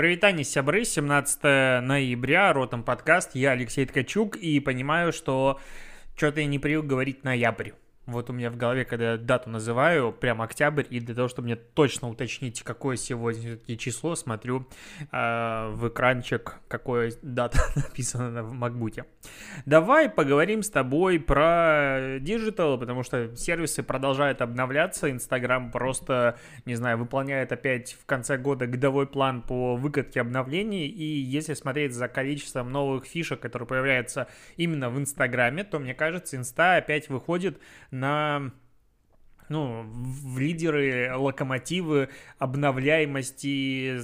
Прывітанне, сябры, 17 ноября, Ротом подкаст, я Алексей Ткачук, и понимаю, что что-то я не привык говорить ноябрь. Вот у меня в голове, когда я дату называю, прям октябрь, и для того, чтобы мне точно уточнить, какое сегодня число, смотрю э, в экранчик, какое дата написана в MacBook е. Давай поговорим с тобой про digital, потому что сервисы продолжают обновляться, Инстаграм просто, не знаю, выполняет опять в конце года годовой план по выкатке обновлений, и если смотреть за количеством новых фишек, которые появляются именно в Инстаграме, то, мне кажется, Инста опять выходит ну, в лидеры, локомотивы обновляемости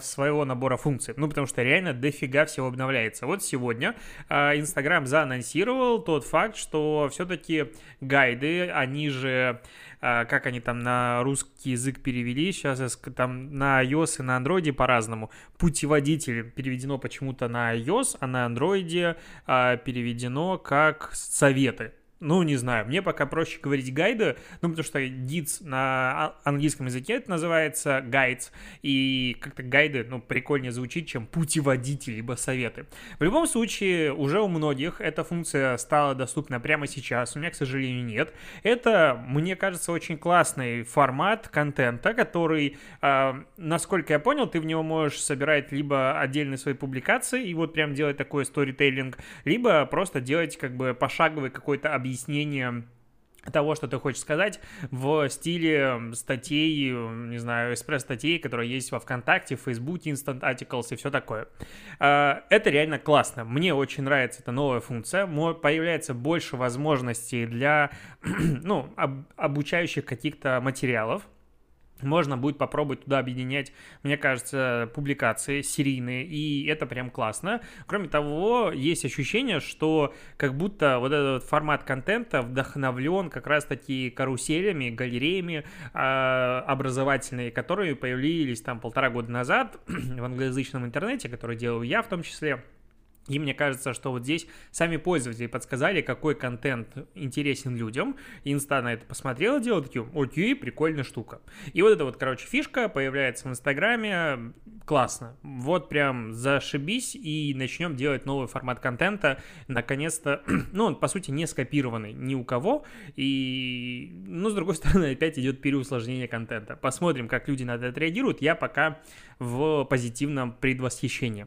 своего набора функций. Ну, потому что реально дофига всего обновляется. Вот сегодня а, Инстаграм заанонсировал тот факт, что все-таки гайды, они же а, как они там на русский язык перевели, сейчас там на iOS и на Android по-разному. Путеводитель переведено почему-то на iOS, а на Android а, переведено как советы ну, не знаю, мне пока проще говорить гайды, ну, потому что гидс на английском языке это называется guides, и как-то гайды, ну, прикольнее звучит, чем путеводитель, либо советы. В любом случае, уже у многих эта функция стала доступна прямо сейчас, у меня, к сожалению, нет. Это, мне кажется, очень классный формат контента, который, э, насколько я понял, ты в него можешь собирать либо отдельные свои публикации, и вот прям делать такой сторителлинг, либо просто делать как бы пошаговый какой-то объяснение объяснение того, что ты хочешь сказать, в стиле статей, не знаю, экспресс-статей, которые есть во ВКонтакте, в Фейсбуке, Instant Articles и все такое. А, это реально классно. Мне очень нравится эта новая функция. Появляется больше возможностей для, ну, обучающих каких-то материалов, можно будет попробовать туда объединять, мне кажется, публикации серийные, и это прям классно. Кроме того, есть ощущение, что как будто вот этот формат контента вдохновлен как раз-таки каруселями, галереями э, образовательные, которые появились там полтора года назад в англоязычном интернете, которые делаю я в том числе. И мне кажется, что вот здесь сами пользователи подсказали, какой контент интересен людям. Инста на это посмотрела, делала такие, окей, прикольная штука. И вот эта вот, короче, фишка появляется в Инстаграме, классно. Вот прям зашибись и начнем делать новый формат контента. Наконец-то, ну, он, по сути, не скопированный ни у кого. И, ну, с другой стороны, опять идет переусложнение контента. Посмотрим, как люди на это отреагируют. Я пока в позитивном предвосхищении.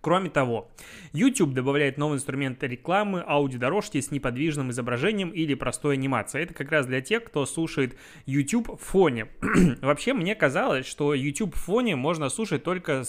Кроме того, YouTube добавляет новый инструмент рекламы аудиодорожки с неподвижным изображением или простой анимацией. Это как раз для тех, кто слушает YouTube в фоне. Вообще, мне казалось, что YouTube в фоне можно слушать только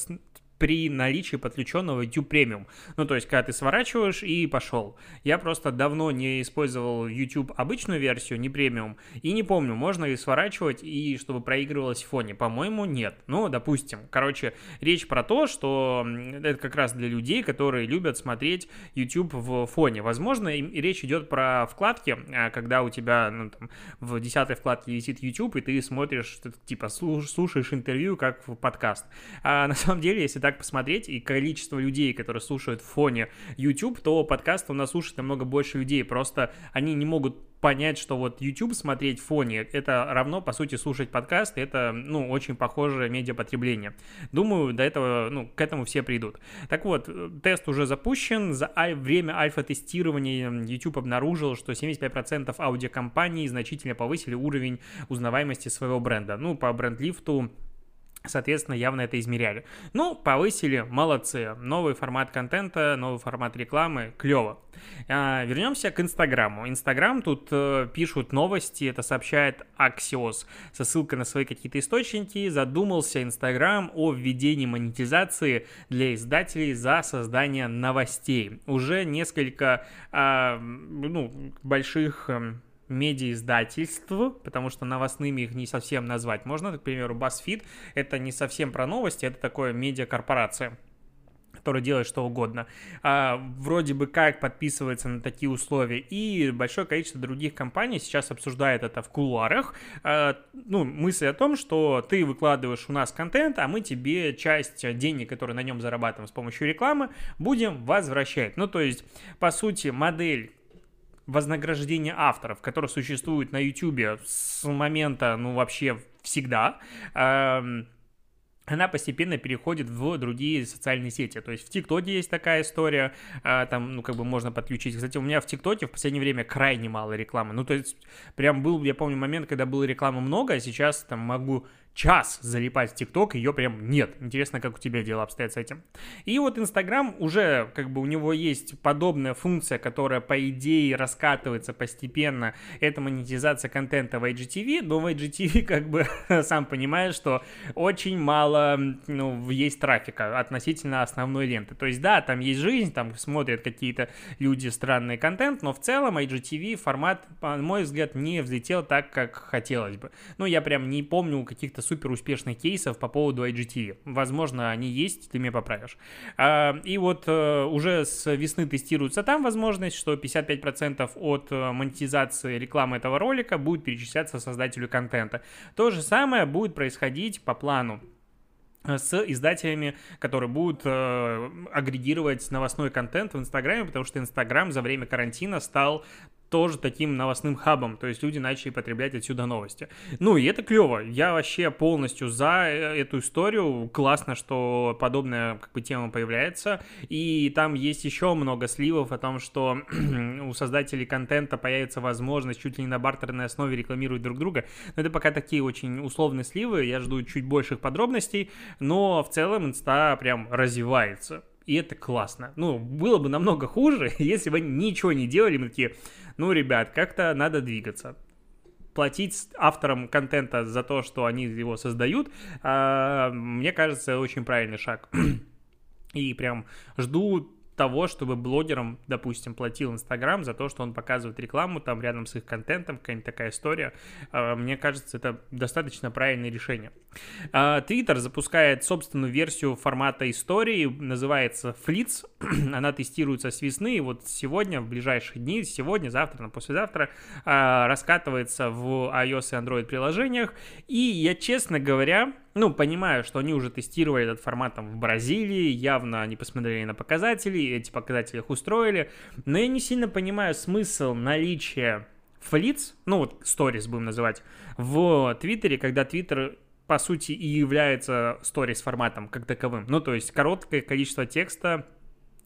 при наличии подключенного YouTube Premium. Ну, то есть, когда ты сворачиваешь и пошел. Я просто давно не использовал YouTube обычную версию, не премиум, и не помню, можно ли сворачивать и чтобы проигрывалось в фоне. По-моему, нет. Ну, допустим. Короче, речь про то, что это как раз для людей, которые любят смотреть YouTube в фоне. Возможно, речь идет про вкладки, а, когда у тебя ну, там, в десятой вкладке висит YouTube, и ты смотришь, типа, слушаешь интервью как в подкаст. А на самом деле, если так так посмотреть, и количество людей, которые слушают в фоне YouTube, то подкаст у нас слушает намного больше людей. Просто они не могут понять, что вот YouTube смотреть в фоне, это равно, по сути, слушать подкаст, это, ну, очень похожее медиапотребление. Думаю, до этого, ну, к этому все придут. Так вот, тест уже запущен, за время альфа-тестирования YouTube обнаружил, что 75% аудиокомпаний значительно повысили уровень узнаваемости своего бренда. Ну, по бренд-лифту Соответственно, явно это измеряли. Ну, повысили, молодцы. Новый формат контента, новый формат рекламы, клево. А, вернемся к Инстаграму. Инстаграм тут э, пишут новости, это сообщает Axios со ссылкой на свои какие-то источники. Задумался Инстаграм о введении монетизации для издателей за создание новостей. Уже несколько э, ну, больших э, медиаиздательств, потому что новостными их не совсем назвать можно. К примеру, BuzzFeed — это не совсем про новости, это такое медиакорпорация которая делает что угодно, а, вроде бы как подписывается на такие условия, и большое количество других компаний сейчас обсуждает это в кулуарах, а, ну, мысль о том, что ты выкладываешь у нас контент, а мы тебе часть денег, которые на нем зарабатываем с помощью рекламы, будем возвращать. Ну, то есть, по сути, модель вознаграждение авторов, которое существует на YouTube с момента, ну, вообще всегда, эм, она постепенно переходит в другие социальные сети. То есть в ТикТоке есть такая история, а, там, ну, как бы можно подключить. Кстати, у меня в ТикТоке в последнее время крайне мало рекламы. Ну, то есть прям был, я помню, момент, когда было рекламы много, а сейчас там могу час залипать в ТикТок, ее прям нет. Интересно, как у тебя дела обстоят с этим. И вот Инстаграм уже, как бы у него есть подобная функция, которая, по идее, раскатывается постепенно. Это монетизация контента в IGTV, но в IGTV, как бы, сам понимаешь, что очень мало, ну, есть трафика относительно основной ленты. То есть, да, там есть жизнь, там смотрят какие-то люди странный контент, но в целом IGTV формат, на мой взгляд, не взлетел так, как хотелось бы. Ну, я прям не помню каких-то каких-то супер успешных кейсов по поводу IGTV. Возможно, они есть, ты меня поправишь. А, и вот э, уже с весны тестируется там возможность, что 55% от э, монетизации рекламы этого ролика будет перечисляться создателю контента. То же самое будет происходить по плану э, с издателями, которые будут э, агрегировать новостной контент в Инстаграме, потому что Инстаграм за время карантина стал тоже таким новостным хабом, то есть люди начали потреблять отсюда новости. Ну и это клево, я вообще полностью за э, эту историю, классно, что подобная как бы тема появляется, и там есть еще много сливов о том, что у создателей контента появится возможность чуть ли не на бартерной основе рекламировать друг друга, но это пока такие очень условные сливы, я жду чуть больших подробностей, но в целом инста прям развивается и это классно. Ну, было бы намного хуже, если бы ничего не делали, мы такие, ну, ребят, как-то надо двигаться. Платить авторам контента за то, что они его создают, а, мне кажется, очень правильный шаг. И прям жду того, чтобы блогерам, допустим, платил Инстаграм за то, что он показывает рекламу там рядом с их контентом, какая-нибудь такая история. А, мне кажется, это достаточно правильное решение. А, Твиттер запускает собственную версию формата истории, называется Flits. Она тестируется с весны, и вот сегодня, в ближайшие дни, сегодня, завтра, послезавтра, а, раскатывается в iOS и Android приложениях. И я, честно говоря, ну, понимаю, что они уже тестировали этот формат там в Бразилии, явно они посмотрели на показатели, эти показатели их устроили, но я не сильно понимаю смысл наличия флиц, ну вот сторис будем называть, в Твиттере, когда Твиттер по сути и является сторис форматом как таковым. Ну, то есть короткое количество текста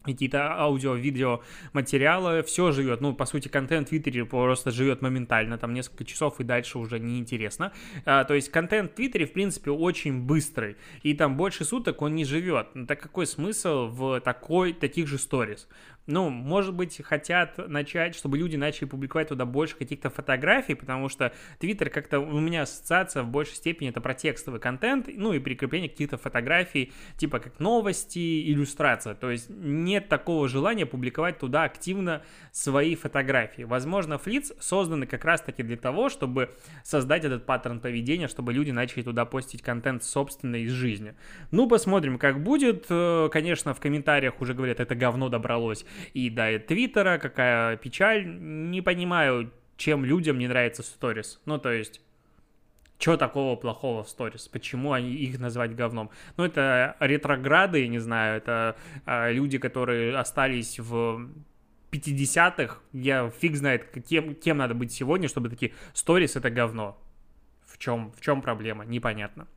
какие-то аудио, видео материалы, все живет, ну, по сути, контент в Твиттере просто живет моментально, там несколько часов и дальше уже неинтересно, а, то есть контент в Твиттере, в принципе, очень быстрый, и там больше суток он не живет, так какой смысл в такой, таких же сторис? Ну, может быть, хотят начать, чтобы люди начали публиковать туда больше каких-то фотографий, потому что Твиттер как-то у меня ассоциация в большей степени это про текстовый контент, ну и прикрепление каких-то фотографий, типа как новости, иллюстрация. То есть нет такого желания публиковать туда активно свои фотографии. Возможно, флиц созданы как раз-таки для того, чтобы создать этот паттерн поведения, чтобы люди начали туда постить контент собственный из жизни. Ну, посмотрим, как будет. Э, конечно, в комментариях уже говорят, это говно добралось и до Твиттера, какая печаль. Не понимаю, чем людям не нравится сторис. Ну, то есть, что такого плохого в сторис? Почему они их назвать говном? Ну, это ретрограды, я не знаю, это э, люди, которые остались в 50-х, я фиг знает, кем, кем надо быть сегодня, чтобы такие сторис это говно. В чем, в чем проблема? Непонятно.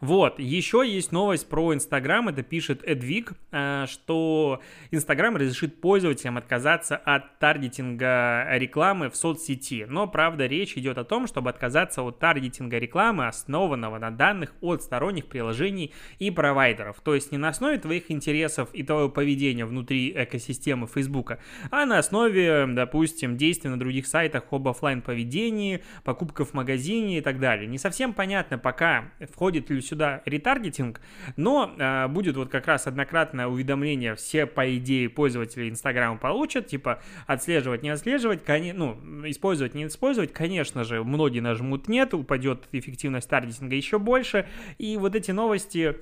Вот, еще есть новость про Инстаграм, это пишет Эдвиг, э, что Инстаграм разрешит пользователям отказаться от таргетинга рекламы в соцсети. Но, правда, речь идет о том, чтобы отказаться от таргетинга рекламы, основанного на данных от сторонних приложений и провайдеров. То есть не на основе твоих интересов и твоего поведения внутри экосистемы Фейсбука, а на основе, допустим, действий на других сайтах об офлайн поведении, покупка в магазине и так далее. Не совсем понятно пока, входит ли сюда ретаргетинг, но э, будет вот как раз однократное уведомление, все, по идее, пользователи Инстаграма получат, типа отслеживать, не отслеживать, кон... ну, использовать, не использовать, конечно же, многие нажмут нет, упадет эффективность таргетинга еще больше, и вот эти новости...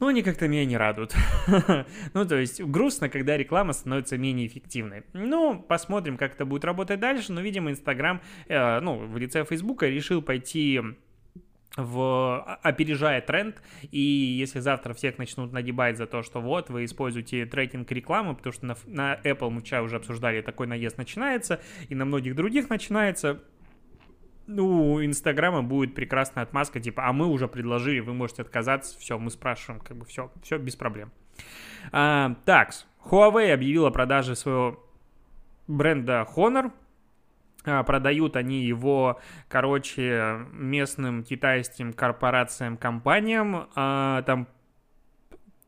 Ну, они как-то меня не радуют. ну, то есть, грустно, когда реклама становится менее эффективной. Ну, посмотрим, как это будет работать дальше. Но, видимо, Инстаграм, э, ну, в лице Фейсбука решил пойти в, опережая тренд, и если завтра всех начнут нагибать за то, что вот, вы используете трекинг рекламы, потому что на, на Apple мы вчера уже обсуждали, такой наезд начинается, и на многих других начинается, ну, у Инстаграма будет прекрасная отмазка, типа, а мы уже предложили, вы можете отказаться, все, мы спрашиваем, как бы все, все без проблем. А, так, Huawei объявила продажи своего бренда Honor, а, продают они его, короче, местным китайским корпорациям, компаниям. А, там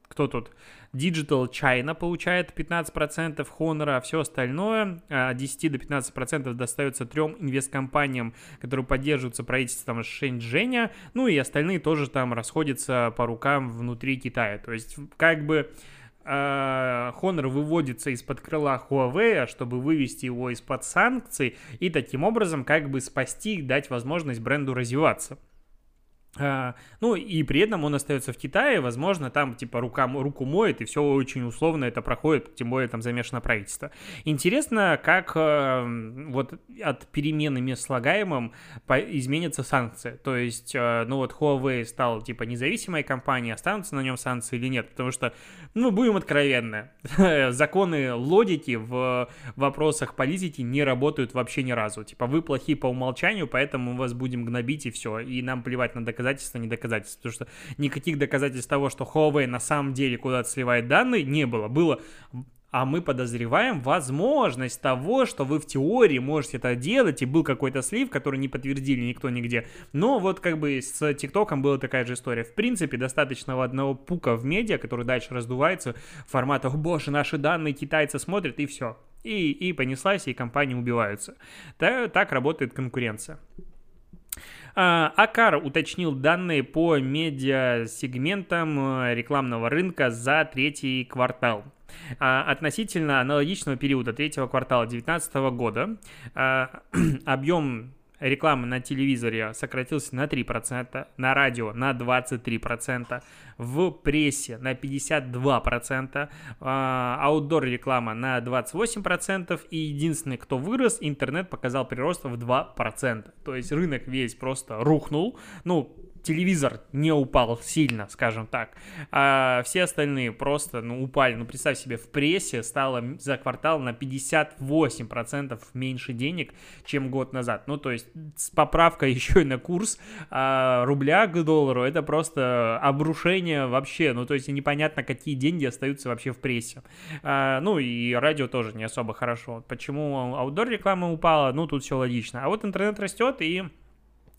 кто тут? Digital China получает 15% Honor, а все остальное от 10 до 15% достается трем инвесткомпаниям, которые поддерживаются правительством Шэньчжэня, ну и остальные тоже там расходятся по рукам внутри Китая. То есть как бы а, Honor выводится из-под крыла Huawei, чтобы вывести его из-под санкций и таким образом как бы спасти, дать возможность бренду развиваться. А, ну и при этом он остается в Китае, возможно, там типа рука, руку моет, и все очень условно это проходит, тем более там замешано правительство. Интересно, как э, вот от перемены мест слагаемым изменятся санкции. То есть, э, ну вот Huawei стал типа независимой компанией, останутся на нем санкции или нет, потому что, ну, будем откровенны, законы логики в вопросах политики не работают вообще ни разу. Типа, вы плохие по умолчанию, поэтому мы вас будем гнобить и все, и нам плевать на доказательства доказательства, не доказательства, потому что никаких доказательств того, что Huawei на самом деле куда-то сливает данные, не было. Было а мы подозреваем возможность того, что вы в теории можете это делать, и был какой-то слив, который не подтвердили никто нигде. Но вот как бы с ТикТоком была такая же история. В принципе, достаточно одного пука в медиа, который дальше раздувается, формата «О боже, наши данные китайцы смотрят», и все. И, и понеслась, и компании убиваются. Так, так работает конкуренция. А, Акар уточнил данные по медиа-сегментам э, рекламного рынка за третий квартал. А, относительно аналогичного периода третьего квартала 2019 года а, объем рекламы на телевизоре сократился на 3%, на радио на 23%, в прессе на 52%, а, аутдор реклама на 28%, и единственный, кто вырос, интернет показал прирост в 2%. То есть рынок весь просто рухнул, ну, телевизор не упал сильно, скажем так, а все остальные просто, ну, упали. Ну, представь себе, в прессе стало за квартал на 58% меньше денег, чем год назад. Ну, то есть с поправкой еще и на курс а, рубля к доллару, это просто обрушение вообще. Ну, то есть непонятно, какие деньги остаются вообще в прессе. А, ну, и радио тоже не особо хорошо. Почему аутдор реклама упала? Ну, тут все логично. А вот интернет растет, и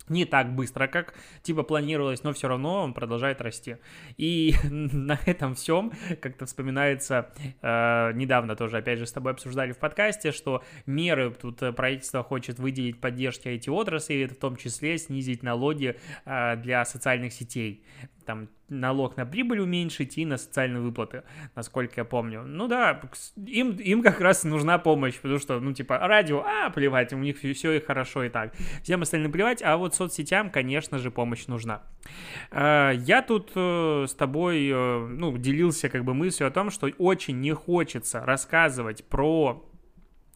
не так быстро, как типа планировалось, но все равно он продолжает расти. И на этом всем как-то вспоминается, э, недавно тоже, опять же, с тобой обсуждали в подкасте, что меры тут правительство хочет выделить поддержки IT-отрасли, в том числе снизить налоги э, для социальных сетей там налог на прибыль уменьшить и на социальные выплаты, насколько я помню. Ну да, им, им как раз нужна помощь, потому что, ну, типа, радио, а, плевать, у них все и хорошо и так. Всем остальным плевать, а вот соцсетям, конечно же, помощь нужна. А, я тут э, с тобой, э, ну, делился как бы мыслью о том, что очень не хочется рассказывать про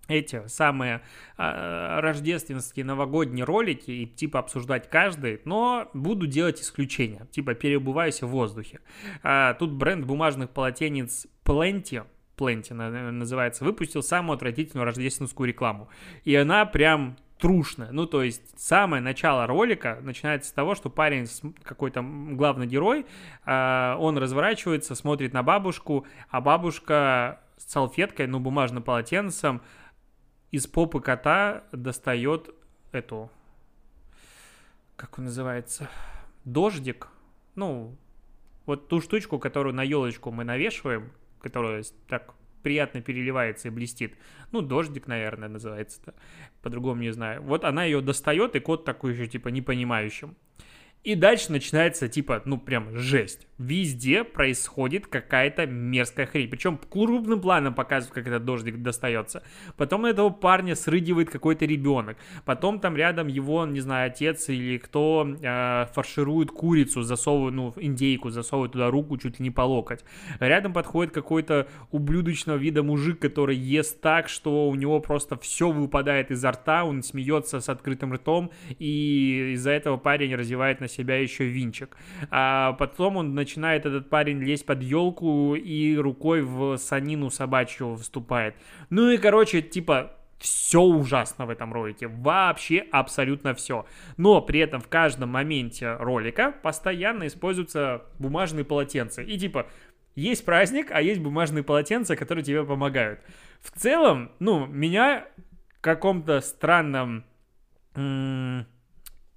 эти самые э, рождественские новогодние ролики и типа обсуждать каждый, но буду делать исключения, типа перебываюсь в воздухе. А, тут бренд бумажных полотенец Plenty, Plenty называется, выпустил самую отвратительную рождественскую рекламу. И она прям трушная. Ну, то есть, самое начало ролика начинается с того, что парень, какой-то главный герой, э, он разворачивается, смотрит на бабушку, а бабушка с салфеткой, ну, бумажным полотенцем, из попы кота достает эту, как он называется, дождик, ну, вот ту штучку, которую на елочку мы навешиваем, которая так приятно переливается и блестит. Ну, дождик, наверное, называется-то. По-другому не знаю. Вот она ее достает, и кот такой еще, типа, непонимающим. И дальше начинается, типа, ну, прям жесть. Везде происходит какая-то мерзкая хрень. Причем крупным планом показывают, как этот дождик достается. Потом этого парня срыгивает какой-то ребенок. Потом там рядом его, не знаю, отец или кто э, фарширует курицу, засовывает, ну, индейку, засовывает туда руку чуть ли не по локоть. Рядом подходит какой-то ублюдочного вида мужик, который ест так, что у него просто все выпадает изо рта, он смеется с открытым ртом, и из-за этого парень развивает на себя еще винчик. А потом он начинает, этот парень, лезть под елку и рукой в санину собачью вступает. Ну и, короче, типа, все ужасно в этом ролике, вообще абсолютно все. Но при этом в каждом моменте ролика постоянно используются бумажные полотенца. И типа, есть праздник, а есть бумажные полотенца, которые тебе помогают. В целом, ну, меня в каком-то странном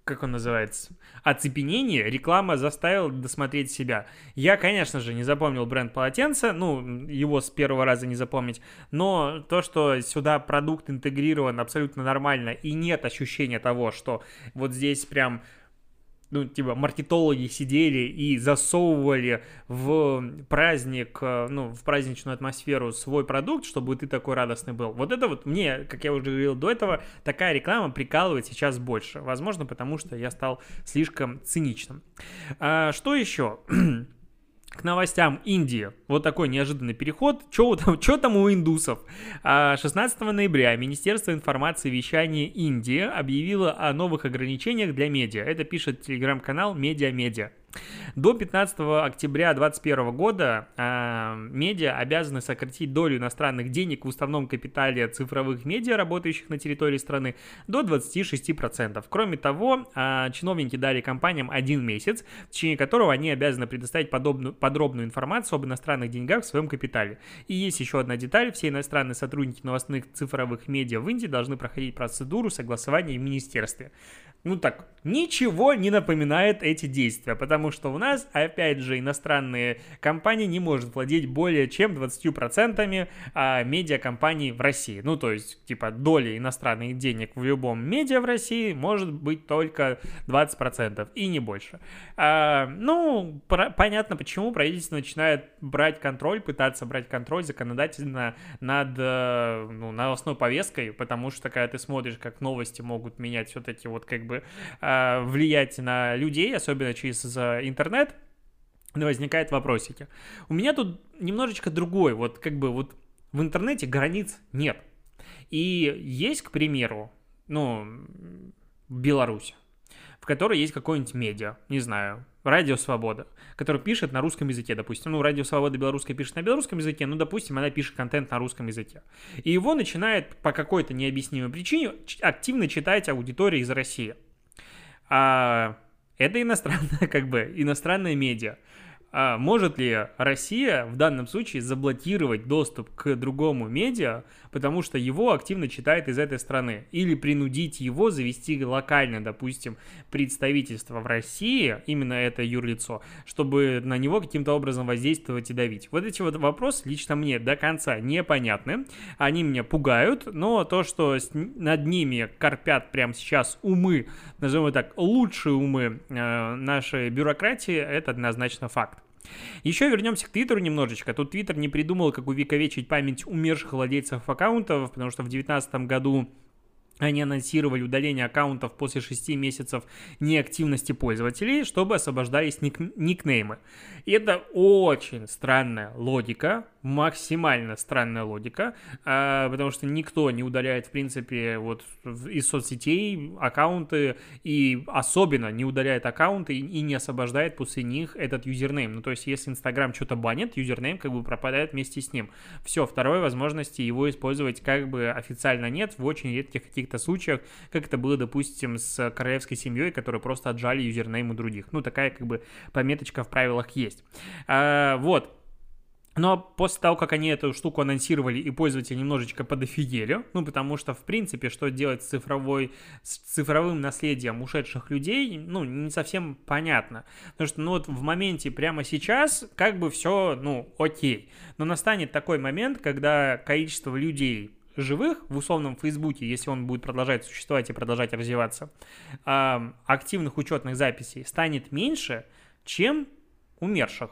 как он называется, оцепенение, реклама заставила досмотреть себя. Я, конечно же, не запомнил бренд полотенца, ну, его с первого раза не запомнить, но то, что сюда продукт интегрирован абсолютно нормально и нет ощущения того, что вот здесь прям ну, типа, маркетологи сидели и засовывали в праздник, э, ну, в праздничную атмосферу свой продукт, чтобы ты такой радостный был. Вот это вот мне, как я уже говорил до этого, такая реклама прикалывает сейчас больше. Возможно, потому что я стал слишком циничным. А, что еще? к новостям Индии. Вот такой неожиданный переход. Что там, там у индусов? 16 а, ноября Министерство информации и вещания Индии объявило о новых ограничениях для медиа. Это пишет телеграм-канал Медиа Медиа. До 15 октября 2021 года э, медиа обязаны сократить долю иностранных денег в уставном капитале цифровых медиа, работающих на территории страны, до 26%. Кроме того, э, чиновники дали компаниям один месяц, в течение которого они обязаны предоставить подобную, подробную информацию об иностранных деньгах в своем капитале. И есть еще одна деталь. Все иностранные сотрудники новостных цифровых медиа в Индии должны проходить процедуру согласования в министерстве ну так, ничего не напоминает эти действия, потому что у нас, опять же, иностранные компании не может владеть более чем 20% а, медиакомпаний в России. Ну, то есть, типа, доля иностранных денег в любом медиа в России может быть только 20% и не больше. А, ну, про- понятно, почему правительство начинает брать контроль, пытаться брать контроль законодательно над э, ну, новостной повесткой, потому что, когда ты смотришь, как новости могут менять все-таки вот как бы э, влиять на людей, особенно через интернет, возникают вопросики. У меня тут немножечко другой, вот как бы вот в интернете границ нет. И есть, к примеру, ну, Беларусь, в которой есть какое-нибудь медиа, не знаю, Радио Свобода, который пишет на русском языке, допустим. Ну, Радио Свобода белорусская пишет на белорусском языке, ну, допустим, она пишет контент на русском языке. И его начинает по какой-то необъяснимой причине активно читать аудитория из России. А это иностранная, как бы, иностранная медиа. А может ли Россия в данном случае заблокировать доступ к другому медиа, потому что его активно читает из этой страны? Или принудить его завести локально, допустим, представительство в России, именно это юрлицо, чтобы на него каким-то образом воздействовать и давить? Вот эти вот вопросы лично мне до конца непонятны. Они меня пугают, но то, что над ними корпят прямо сейчас умы, назовем так, лучшие умы э, нашей бюрократии, это однозначно факт. Еще вернемся к Твиттеру немножечко. Тут Твиттер не придумал, как увековечить память умерших владельцев аккаунтов, потому что в 2019 году они анонсировали удаление аккаунтов после 6 месяцев неактивности пользователей, чтобы освобождались ник никнеймы. И это очень странная логика, максимально странная логика, а, потому что никто не удаляет, в принципе, вот из соцсетей аккаунты, и особенно не удаляет аккаунты и не освобождает после них этот username. Ну, то есть, если Инстаграм что-то банит, username как бы пропадает вместе с ним. Все, второй возможности его использовать как бы официально нет, в очень редких каких-то случаях, как это было, допустим, с королевской семьей, которые просто отжали username у других. Ну, такая как бы пометочка в правилах есть. А, вот. Но после того, как они эту штуку анонсировали, и пользователи немножечко подофигели, ну, потому что, в принципе, что делать с, цифровой, с цифровым наследием ушедших людей, ну, не совсем понятно. Потому что, ну, вот в моменте прямо сейчас, как бы все, ну, окей. Но настанет такой момент, когда количество людей, живых в условном Фейсбуке, если он будет продолжать существовать и продолжать развиваться, активных учетных записей станет меньше, чем умерших.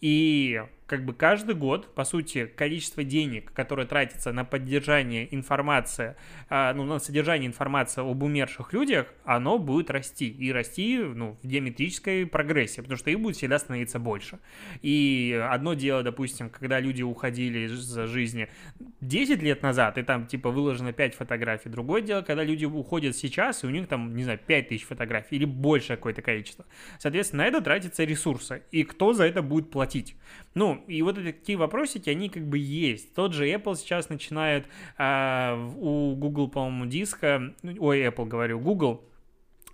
И как бы каждый год, по сути, количество денег, которое тратится на поддержание информации, а, ну, на содержание информации об умерших людях, оно будет расти. И расти, ну, в диаметрической прогрессии, потому что их будет всегда становиться больше. И одно дело, допустим, когда люди уходили из жизни 10 лет назад, и там, типа, выложено 5 фотографий. Другое дело, когда люди уходят сейчас, и у них там, не знаю, 5 тысяч фотографий или больше какое-то количество. Соответственно, на это тратятся ресурсы. И кто за это будет платить? Ну, Ну, и вот эти такие вопросики, они как бы есть. Тот же Apple сейчас начинает а, у Google, по-моему, диска, ой, Apple говорю, Google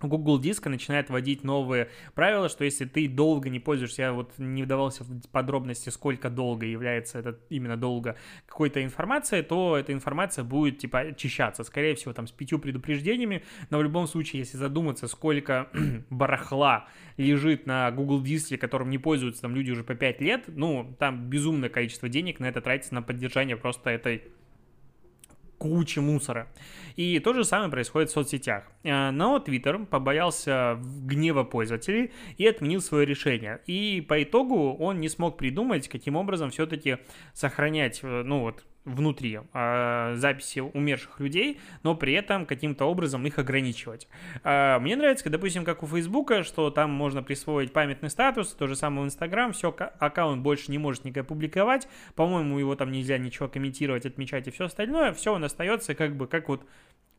Google Диска начинает вводить новые правила, что если ты долго не пользуешься, я вот не вдавался в подробности, сколько долго является это именно долго какой-то информацией, то эта информация будет типа очищаться, скорее всего, там с пятью предупреждениями, но в любом случае, если задуматься, сколько барахла лежит на Google Диске, которым не пользуются там люди уже по 5 лет, ну, там безумное количество денег на это тратится на поддержание просто этой кучи мусора. И то же самое происходит в соцсетях. Э, но Twitter побоялся гнева пользователей и отменил свое решение. И по итогу он не смог придумать, каким образом все-таки сохранять, э, ну вот, внутри э, записи умерших людей, но при этом каким-то образом их ограничивать. Э, мне нравится, допустим, как у Фейсбука, что там можно присвоить памятный статус, то же самое в Инстаграм, все, аккаунт больше не может никак публиковать, по-моему, его там нельзя ничего комментировать, отмечать и все остальное, все он остается как бы как вот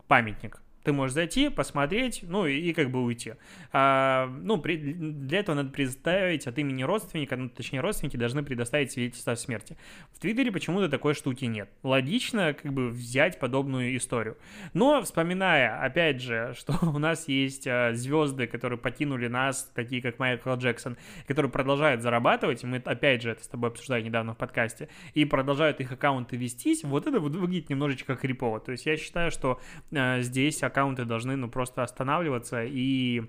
памятник. Ты можешь зайти, посмотреть, ну и, и как бы уйти. А, ну, при, для этого надо представить от имени родственника, ну, точнее, родственники должны предоставить свидетельство о смерти. В Твиттере почему-то такой штуки нет. Логично как бы взять подобную историю. Но, вспоминая, опять же, что у нас есть а, звезды, которые покинули нас, такие как Майкл Джексон, которые продолжают зарабатывать, мы, опять же, это с тобой обсуждали недавно в подкасте, и продолжают их аккаунты вестись, вот это выглядит немножечко крипово. То есть я считаю, что а, здесь аккаунты должны, ну, просто останавливаться и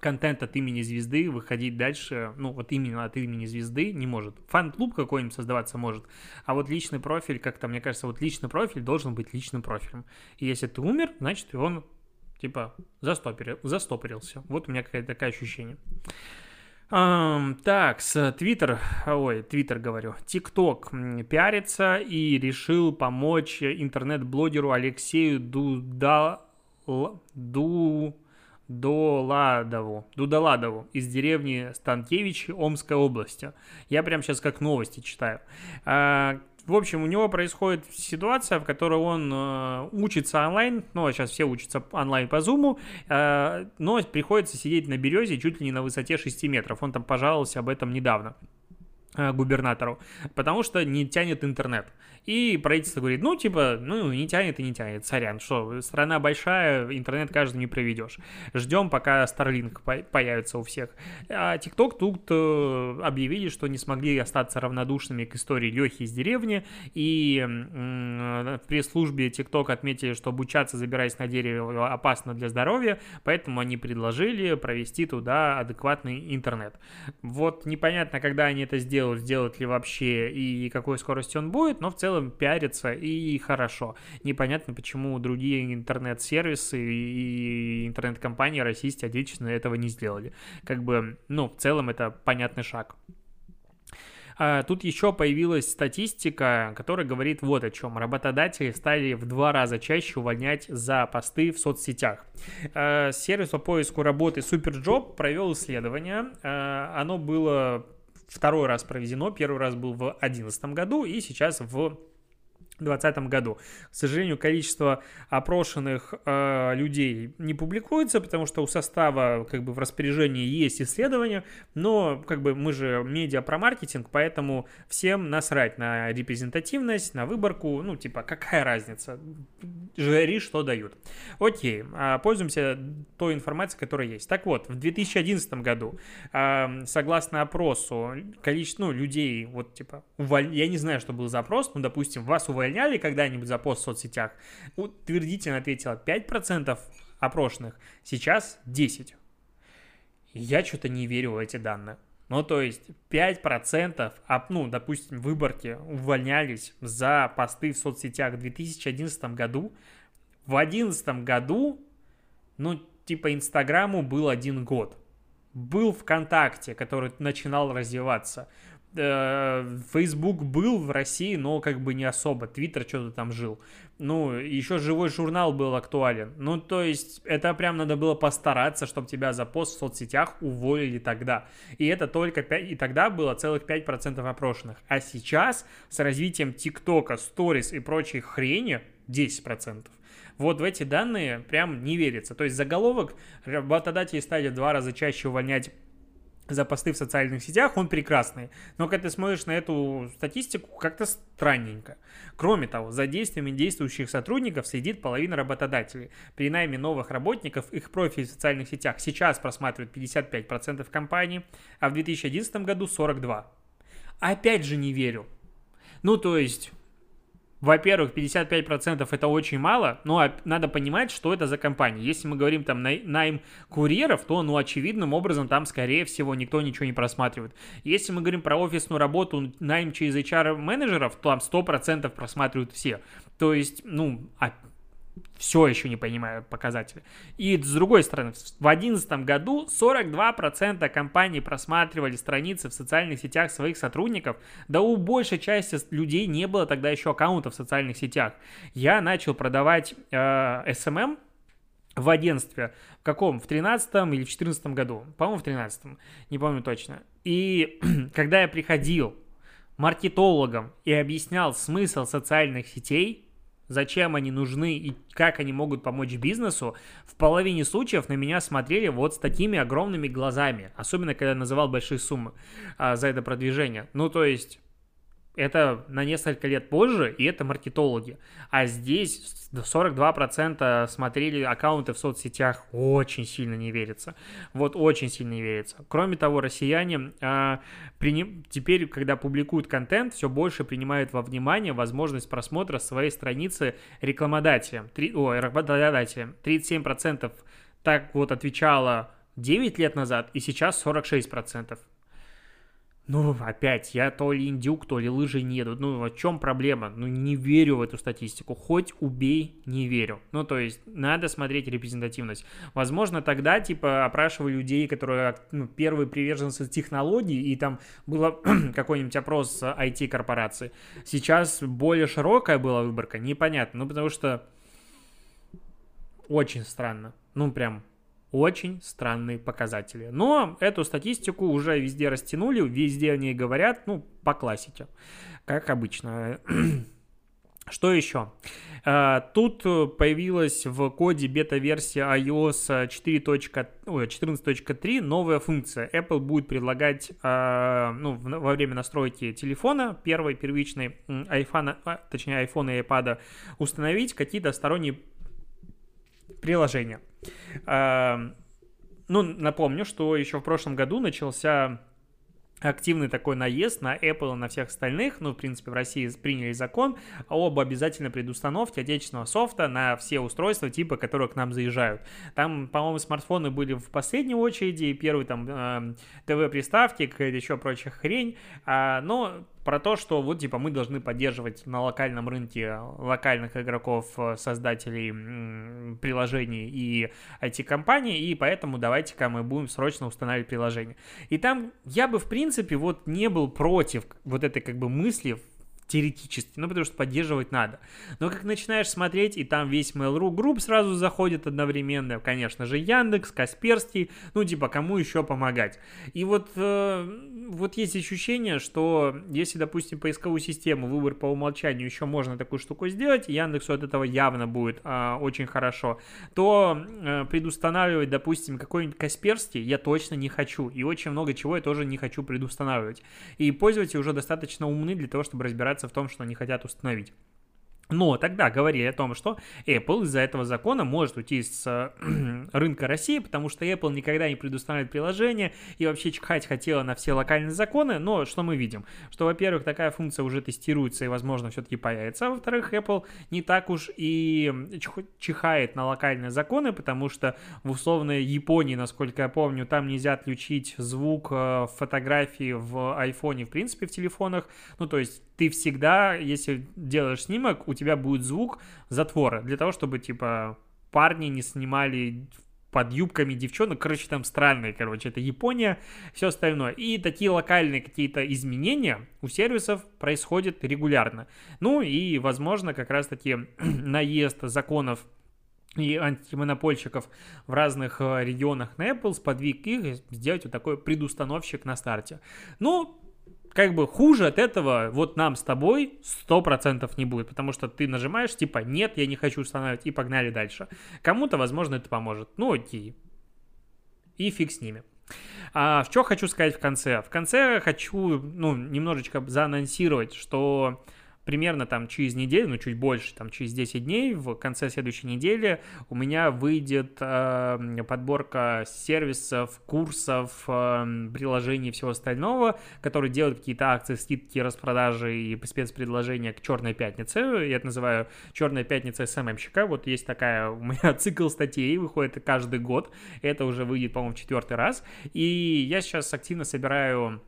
контент от имени звезды выходить дальше, ну, вот именно от имени звезды не может. Фан-клуб какой-нибудь создаваться может, а вот личный профиль, как-то, мне кажется, вот личный профиль должен быть личным профилем. И если ты умер, значит, он, типа, застопорил, застопорился. Вот у меня какое-то такое ощущение. Um, так, с Твиттер, ой, Твиттер говорю, ТикТок пиарится и решил помочь интернет-блогеру Алексею Дуда Ду... Доладову, Дудаладову из деревни Станкевичи Омской области. Я прям сейчас как новости читаю. А, в общем, у него происходит ситуация, в которой он э, учится онлайн, ну, а сейчас все учатся онлайн по зуму, э, но приходится сидеть на березе чуть ли не на высоте 6 метров. Он там пожаловался об этом недавно. Э, губернатору, потому что не тянет интернет. И правительство говорит, ну, типа, ну, не тянет и не тянет, сорян, что, страна большая, интернет каждый не проведешь. Ждем, пока Starlink появится у всех. А TikTok тут э, объявили, что не смогли остаться равнодушными к истории Лехи из деревни, и э, в пресс-службе TikTok отметили, что обучаться, забираясь на дерево, опасно для здоровья, поэтому они предложили провести туда адекватный интернет. Вот непонятно, когда они это сделают, сделать ли вообще и какой скорости он будет, но в целом пиарится и хорошо. Непонятно, почему другие интернет-сервисы и интернет-компании российские, отечественные этого не сделали. Как бы, ну, в целом это понятный шаг. А, тут еще появилась статистика, которая говорит вот о чем. Работодатели стали в два раза чаще увольнять за посты в соцсетях. А, сервис по поиску работы Superjob провел исследование. А, оно было второй раз проведено. Первый раз был в 2011 году и сейчас в 2020 году. К сожалению, количество опрошенных э, людей не публикуется, потому что у состава как бы в распоряжении есть исследования, но как бы мы же медиа про маркетинг, поэтому всем насрать на репрезентативность, на выборку, ну типа какая разница, жри, что дают. Окей, э, пользуемся той информацией, которая есть. Так вот, в 2011 году, э, согласно опросу, количество ну, людей, вот типа, уволь... я не знаю, что был запрос, ну допустим, вас увольняли увольняли когда-нибудь за пост в соцсетях? Утвердительно ответила 5% опрошенных, сейчас 10%. Я что-то не верю в эти данные. Ну, то есть 5%, ну, допустим, выборки увольнялись за посты в соцсетях в 2011 году. В 2011 году, ну, типа Инстаграму был один год. Был ВКонтакте, который начинал развиваться. Э, Facebook был в России, но как бы не особо. Твиттер что-то там жил. Ну, еще живой журнал был актуален. Ну, то есть, это прям надо было постараться, чтобы тебя за пост в соцсетях уволили тогда. И это только 5, и тогда было целых 5% опрошенных. А сейчас с развитием ТикТока, Сторис и прочей хрени 10%. Вот в эти данные прям не верится. То есть заголовок работодатели стали в два раза чаще увольнять за посты в социальных сетях, он прекрасный. Но когда ты смотришь на эту статистику, как-то странненько. Кроме того, за действиями действующих сотрудников следит половина работодателей. При найме новых работников их профиль в социальных сетях сейчас просматривают 55% компаний, а в 2011 году 42%. Опять же не верю. Ну, то есть, во-первых, 55% это очень мало, но надо понимать, что это за компания. Если мы говорим там найм курьеров, то, ну, очевидным образом там, скорее всего, никто ничего не просматривает. Если мы говорим про офисную работу, найм через HR-менеджеров, то там 100% просматривают все. То есть, ну, все еще не понимаю показатели. И с другой стороны, в 2011 году 42% компаний просматривали страницы в социальных сетях своих сотрудников, да у большей части людей не было тогда еще аккаунтов в социальных сетях. Я начал продавать э, SMM в агентстве. В каком? В 13 или в 14 году? По-моему, в 13 не помню точно. И когда я приходил маркетологом и объяснял смысл социальных сетей, зачем они нужны и как они могут помочь бизнесу, в половине случаев на меня смотрели вот с такими огромными глазами, особенно когда я называл большие суммы а, за это продвижение. Ну, то есть это на несколько лет позже, и это маркетологи. А здесь 42% смотрели аккаунты в соцсетях, очень сильно не верится. Вот очень сильно не верится. Кроме того, россияне а, приним... теперь, когда публикуют контент, все больше принимают во внимание возможность просмотра своей страницы рекламодателям. Три... О, работодателям. 37% так вот отвечало 9 лет назад, и сейчас 46%. Ну, опять, я то ли индюк, то ли лыжи не едут. Ну, в чем проблема? Ну, не верю в эту статистику. Хоть убей, не верю. Ну, то есть, надо смотреть репрезентативность. Возможно, тогда, типа, опрашивали людей, которые, ну, первые приверженцы технологий, и там было какой-нибудь опрос IT-корпорации. Сейчас более широкая была выборка, непонятно. Ну, потому что очень странно. Ну, прям очень странные показатели. Но эту статистику уже везде растянули, везде о ней говорят, ну, по классике, как обычно. Что еще? А, тут появилась в коде бета-версии iOS 14.3 новая функция. Apple будет предлагать а, ну, во время настройки телефона, первой первичной iPhone, а, точнее iPhone и iPad, установить какие-то сторонние приложения. Ну, напомню, что еще в прошлом году начался активный такой наезд на Apple и на всех остальных, ну, в принципе, в России приняли закон об обязательной предустановке отечественного софта на все устройства, типа, которые к нам заезжают. Там, по-моему, смартфоны были в последней очереди, первый там э, ТВ-приставки, еще прочая хрень, а, но про то, что вот типа мы должны поддерживать на локальном рынке локальных игроков, э, создателей приложений и IT-компаний, и поэтому давайте-ка мы будем срочно устанавливать приложение. И там я бы, в принципе, вот не был против вот этой как бы мысли теоретически, ну, потому что поддерживать надо. Но как начинаешь смотреть, и там весь Mail.ru групп сразу заходит одновременно, конечно же, Яндекс, Касперский, ну, типа, кому еще помогать. И вот, э, вот есть ощущение, что если, допустим, поисковую систему, выбор по умолчанию, еще можно такую штуку сделать, Яндексу от этого явно будет э, очень хорошо, то э, предустанавливать, допустим, какой-нибудь Касперский я точно не хочу, и очень много чего я тоже не хочу предустанавливать. И пользователи уже достаточно умны для того, чтобы разбираться в том, что они хотят установить. Но тогда говорили о том, что Apple из-за этого закона может уйти с э, рынка России, потому что Apple никогда не предустанавливает приложение и вообще чихать хотела на все локальные законы. Но что мы видим? Что, во-первых, такая функция уже тестируется и, возможно, все-таки появится. А во-вторых, Apple не так уж и чихает на локальные законы, потому что в условной Японии, насколько я помню, там нельзя отключить звук э, фотографии в iPhone, в принципе, в телефонах. Ну, то есть ты всегда, если делаешь снимок, у тебя будет звук затвора, для того, чтобы, типа, парни не снимали под юбками девчонок, короче, там странные, короче, это Япония, все остальное. И такие локальные какие-то изменения у сервисов происходят регулярно. Ну и, возможно, как раз-таки наезд законов и антимонопольщиков в разных э, регионах на Apple сподвиг их сделать вот такой предустановщик на старте. Ну, как бы хуже от этого вот нам с тобой 100% не будет, потому что ты нажимаешь, типа, нет, я не хочу устанавливать, и погнали дальше. Кому-то, возможно, это поможет. Ну, окей. И фиг с ними. А что хочу сказать в конце? В конце хочу, ну, немножечко заанонсировать, что примерно там через неделю, ну чуть больше, там через 10 дней, в конце следующей недели у меня выйдет э, подборка сервисов, курсов, э, приложений и всего остального, которые делают какие-то акции, скидки, распродажи и спецпредложения к Черной Пятнице. Я это называю Черная Пятница СММщика. Вот есть такая у меня цикл статей, выходит каждый год. Это уже выйдет, по-моему, четвертый раз. И я сейчас активно собираю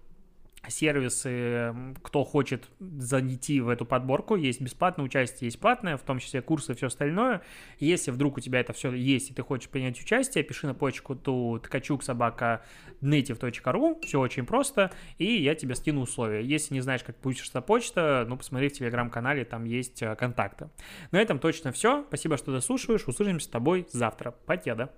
сервисы, кто хочет зайти в эту подборку, есть бесплатное участие, есть платное, в том числе курсы и все остальное. Если вдруг у тебя это все есть, и ты хочешь принять участие, пиши на почку ту ткачук собака native.ru, все очень просто, и я тебе скину условия. Если не знаешь, как получится почта, ну, посмотри в телеграм-канале, там есть э, контакты. На этом точно все. Спасибо, что дослушиваешь. Услышимся с тобой завтра. Покеда.